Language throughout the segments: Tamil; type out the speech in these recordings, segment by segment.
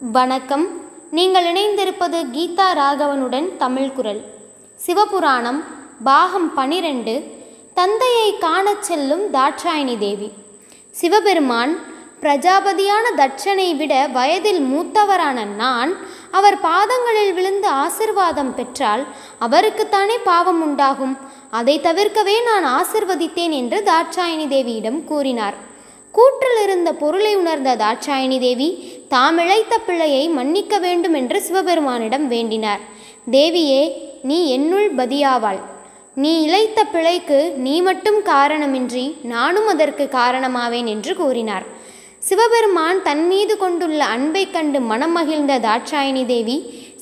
வணக்கம். நீங்கள் இணைந்திருப்பது கீதா ராகவனுடன் தமிழ் குரல். சிவபுராணம் பாகம் பனிரெண்டு தந்தையை காணச் செல்லும் தாட்சாயணி தேவி. சிவபெருமான் பிரஜாபதியான தட்சனை விட வயதில் மூத்தவரான நான் அவர் பாதங்களில் விழுந்து ஆசிர்வாதம் பெற்றால் அவருக்குத்தானே பாவம் உண்டாகும். அதை தவிர்க்கவே நான் ஆசிர்வதித்தேன் என்று தாட்சாயணி தேவியிடம் கூறினார். கூற்றில் இருந்த பொருளை உணர்ந்த தாட்சாயணி தேவி தாம் இழைத்த பிள்ளையை மன்னிக்க வேண்டும் என்று சிவபெருமானிடம் வேண்டினார். தேவியே நீ என்னுள் பதியாவாள். நீ இழைத்த பிழைக்கு நீ மட்டும் காரணமின்றி நானும் அதற்கு காரணமாவேன் என்று கூறினார். சிவபெருமான் தன் மீது கொண்டுள்ள அன்பை கண்டு மனம் மகிழ்ந்த தாட்சாயணி தேவி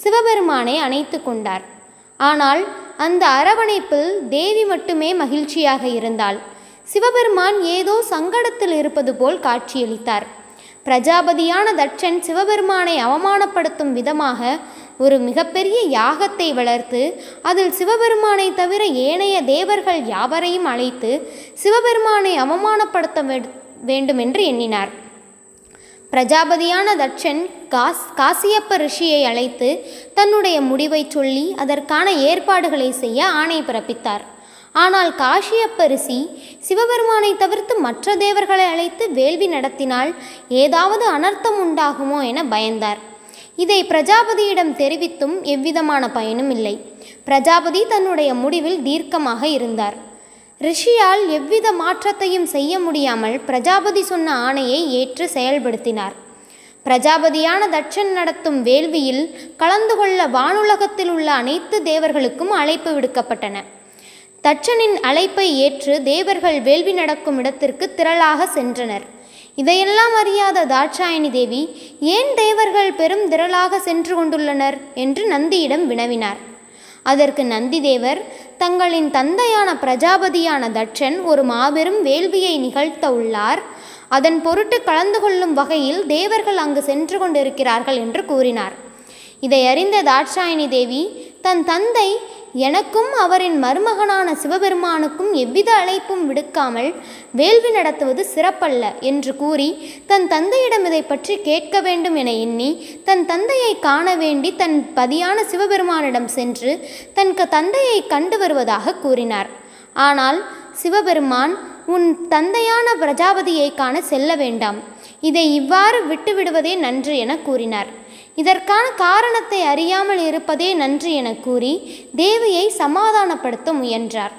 சிவபெருமானை அணைத்து கொண்டார். ஆனால் அந்த அரவணைப்பில் தேவி மட்டுமே மகிழ்ச்சியாக இருந்தாள். சிவபெருமான் ஏதோ சங்கடத்தில் இருப்பது போல் காட்சியளித்தார். பிரஜாபதியான தட்சன் சிவபெருமானை அவமானப்படுத்தும் விதமாக ஒரு மிகப்பெரிய யாகத்தை வளர்த்து அதில் சிவபெருமானை தவிர ஏனைய தேவர்கள் யாவரையும் அழைத்து சிவபெருமானை அவமானப்படுத்த வேண்டுமென்று எண்ணினார். பிரஜாபதியான தட்சன் காஸ் காசியப்ப ரிஷியை அழைத்து தன்னுடைய முடிவை சொல்லி அதற்கான ஏற்பாடுகளை செய்ய ஆணை பிறப்பித்தார். ஆனால் காஷியப்ப ரிஷி சிவபெருமானை தவிர்த்து மற்ற தேவர்களை அழைத்து வேள்வி நடத்தினால் ஏதாவது அனர்த்தம் உண்டாகுமோ என பயந்தார். இதை பிரஜாபதியிடம் தெரிவித்தும் எவ்விதமான பயனும் இல்லை. பிரஜாபதி தன்னுடைய முடிவில் தீர்க்கமாக இருந்தார். ரிஷியால் எவ்வித மாற்றத்தையும் செய்ய முடியாமல் பிரஜாபதி சொன்ன ஆணையை ஏற்று செயல்படுத்தினார். பிரஜாபதியான தட்சன் நடத்தும் வேள்வியில் கலந்து கொள்ள வானுலகத்தில் உள்ள அனைத்து தேவர்களுக்கும் அழைப்பு விடுக்கப்பட்டன. தட்சனின் அழைப்பை ஏற்று தேவர்கள் வேள்வி நடக்கும் இடத்திற்கு திரளாக சென்றனர். இதையெல்லாம் அறியாத தாட்சாயணி தேவி ஏன் தேவர்கள் பெரும் திரளாக சென்று கொண்டுள்ளனர்? என்று நந்தியிடம் வினவினார். அதற்கு நந்திதேவர் தங்களின் தந்தையான பிரஜாபதியான தட்சன் ஒரு மாபெரும் வேள்வியை நிகழ்த்த உள்ளார். அதன் பொருட்டு கலந்து கொள்ளும் வகையில் தேவர்கள் அங்கு சென்று கொண்டிருக்கிறார்கள் என்று கூறினார். இதை அறிந்த தாட்சாயணி தேவி தன் தந்தை எனக்கும் அவரின் மருமகனான சிவபெருமானுக்கும் எவ்வித அழைப்பும் விடுக்காமல் வேள்வி நடத்துவது சிறப்பல்ல என்று கூறி தன் தந்தையிடம் இதை பற்றி கேட்க வேண்டும் என எண்ணி தன் தந்தையை காண வேண்டி தன் பதியான சிவபெருமானிடம் சென்று தன் தந்தையை கண்டு வருவதாக கூறினார். ஆனால் சிவபெருமான் உன் தந்தையான பிரஜாபதியை காண செல்ல வேண்டாம். இதை இவ்வாறு விட்டுவிடுவதே நன்று என கூறினார். இதற்கான காரணத்தை அறியாமல் இருப்பதே நன்று என கூறி தேவியை சமாதானப்படுத்த முயன்றார்.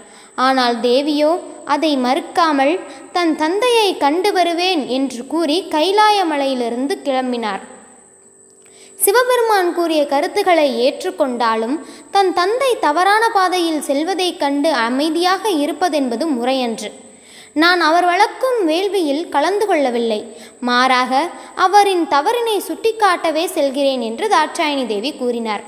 ஆனால் தேவியோ அதை மறுக்காமல் தன் தந்தையை கண்டு வருவேன் என்று கூறி கைலாயமலையிலிருந்து கிளம்பினார். சிவபெருமான் கூறிய கருத்துக்களை ஏற்றுக்கொண்டாலும் தன் தந்தை தவறான பாதையில் செல்வதைக் கண்டு அமைதியாக இருப்பதென்பது முறையன்று. நான் அவர் வளர்க்கும் வேள்வியில் கலந்து கொள்ளவில்லை. மாறாக அவரின் தவறினை சுட்டிக்காட்டவே செல்கிறேன் என்று தாட்சாயணி தேவி கூறினார்.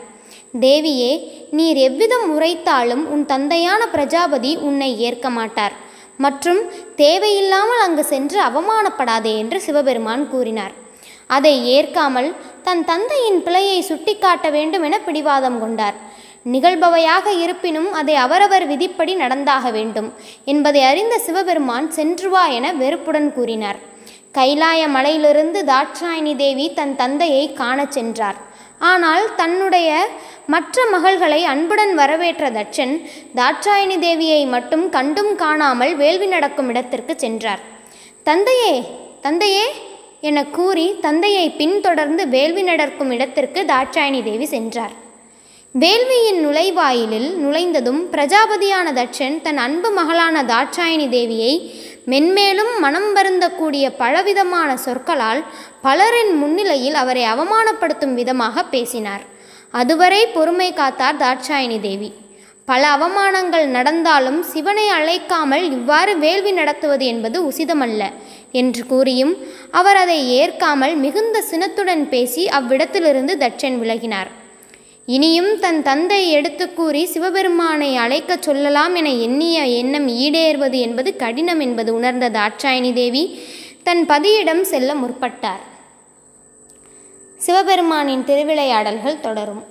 தேவியே நீர் எவ்விதம் உரைத்தாலும் உன் தந்தையான பிரஜாபதி உன்னை ஏற்க மாட்டார். மற்றும் தேவையில்லாமல் அங்கு சென்று அவமானப்படாதே என்று சிவபெருமான் கூறினார். அதை ஏற்காமல் தன் தந்தையின் பிழையை சுட்டிக்காட்ட வேண்டும் என பிடிவாதம் கொண்டார். நிகழ்பவையாக இருப்பினும் அதை அவரவர் விதிப்படி நடந்தாக வேண்டும். என்பதை அறிந்த சிவபெருமான் சென்று வா என வெறுப்புடன் கூறினார். கைலாய மலையிலிருந்து தாட்சாயணி தேவி தன் தந்தையை காணச் சென்றார். ஆனால் தன்னுடைய மற்ற மகள்களை அன்புடன் வரவேற்ற தட்சன் தாட்சாயணி தேவியை மட்டும் கண்டும் காணாமல் வேள்வி நடக்கும் இடத்திற்கு சென்றார். தந்தையே தந்தையே என கூறி தந்தையை பின்தொடர்ந்து வேள்வி நடக்கும் இடத்திற்கு தாட்சாயணி தேவி சென்றார். வேள்வியின் நுழைவாயிலில் நுழைந்ததும் பிரஜாபதியான தட்சன் தன் அன்பு மகளான தாட்சாயணி தேவியை மென்மேலும் மனம் வருந்தக்கூடிய பலவிதமான சொற்களால் பலரின் முன்னிலையில் அவரை அவமானப்படுத்தும் விதமாக பேசினார். அதுவரை பொறுமை காத்தார் தாட்சாயணி தேவி. பல அவமானங்கள் நடந்தாலும் சிவனை அழைக்காமல் இவ்வாறு வேள்வி நடத்துவது என்பது உசிதமல்ல என்று கூறியும் அவர் அதை ஏற்காமல் மிகுந்த சினத்துடன் பேசி அவ்விடத்திலிருந்து தட்சன் விலகினார். இனியும் தன் தந்தை எடுத்து கூறி சிவபெருமானை அழைக்கச் சொல்லலாம் என எண்ணிய எண்ணம் ஈடேறுவது என்பது கடினம் என்பது உணர்ந்த தாட்சாயணி தேவி. தன் பதியிடம் செல்ல முற்பட்டார். சிவபெருமானின் திருவிளையாடல்கள் தொடரும்.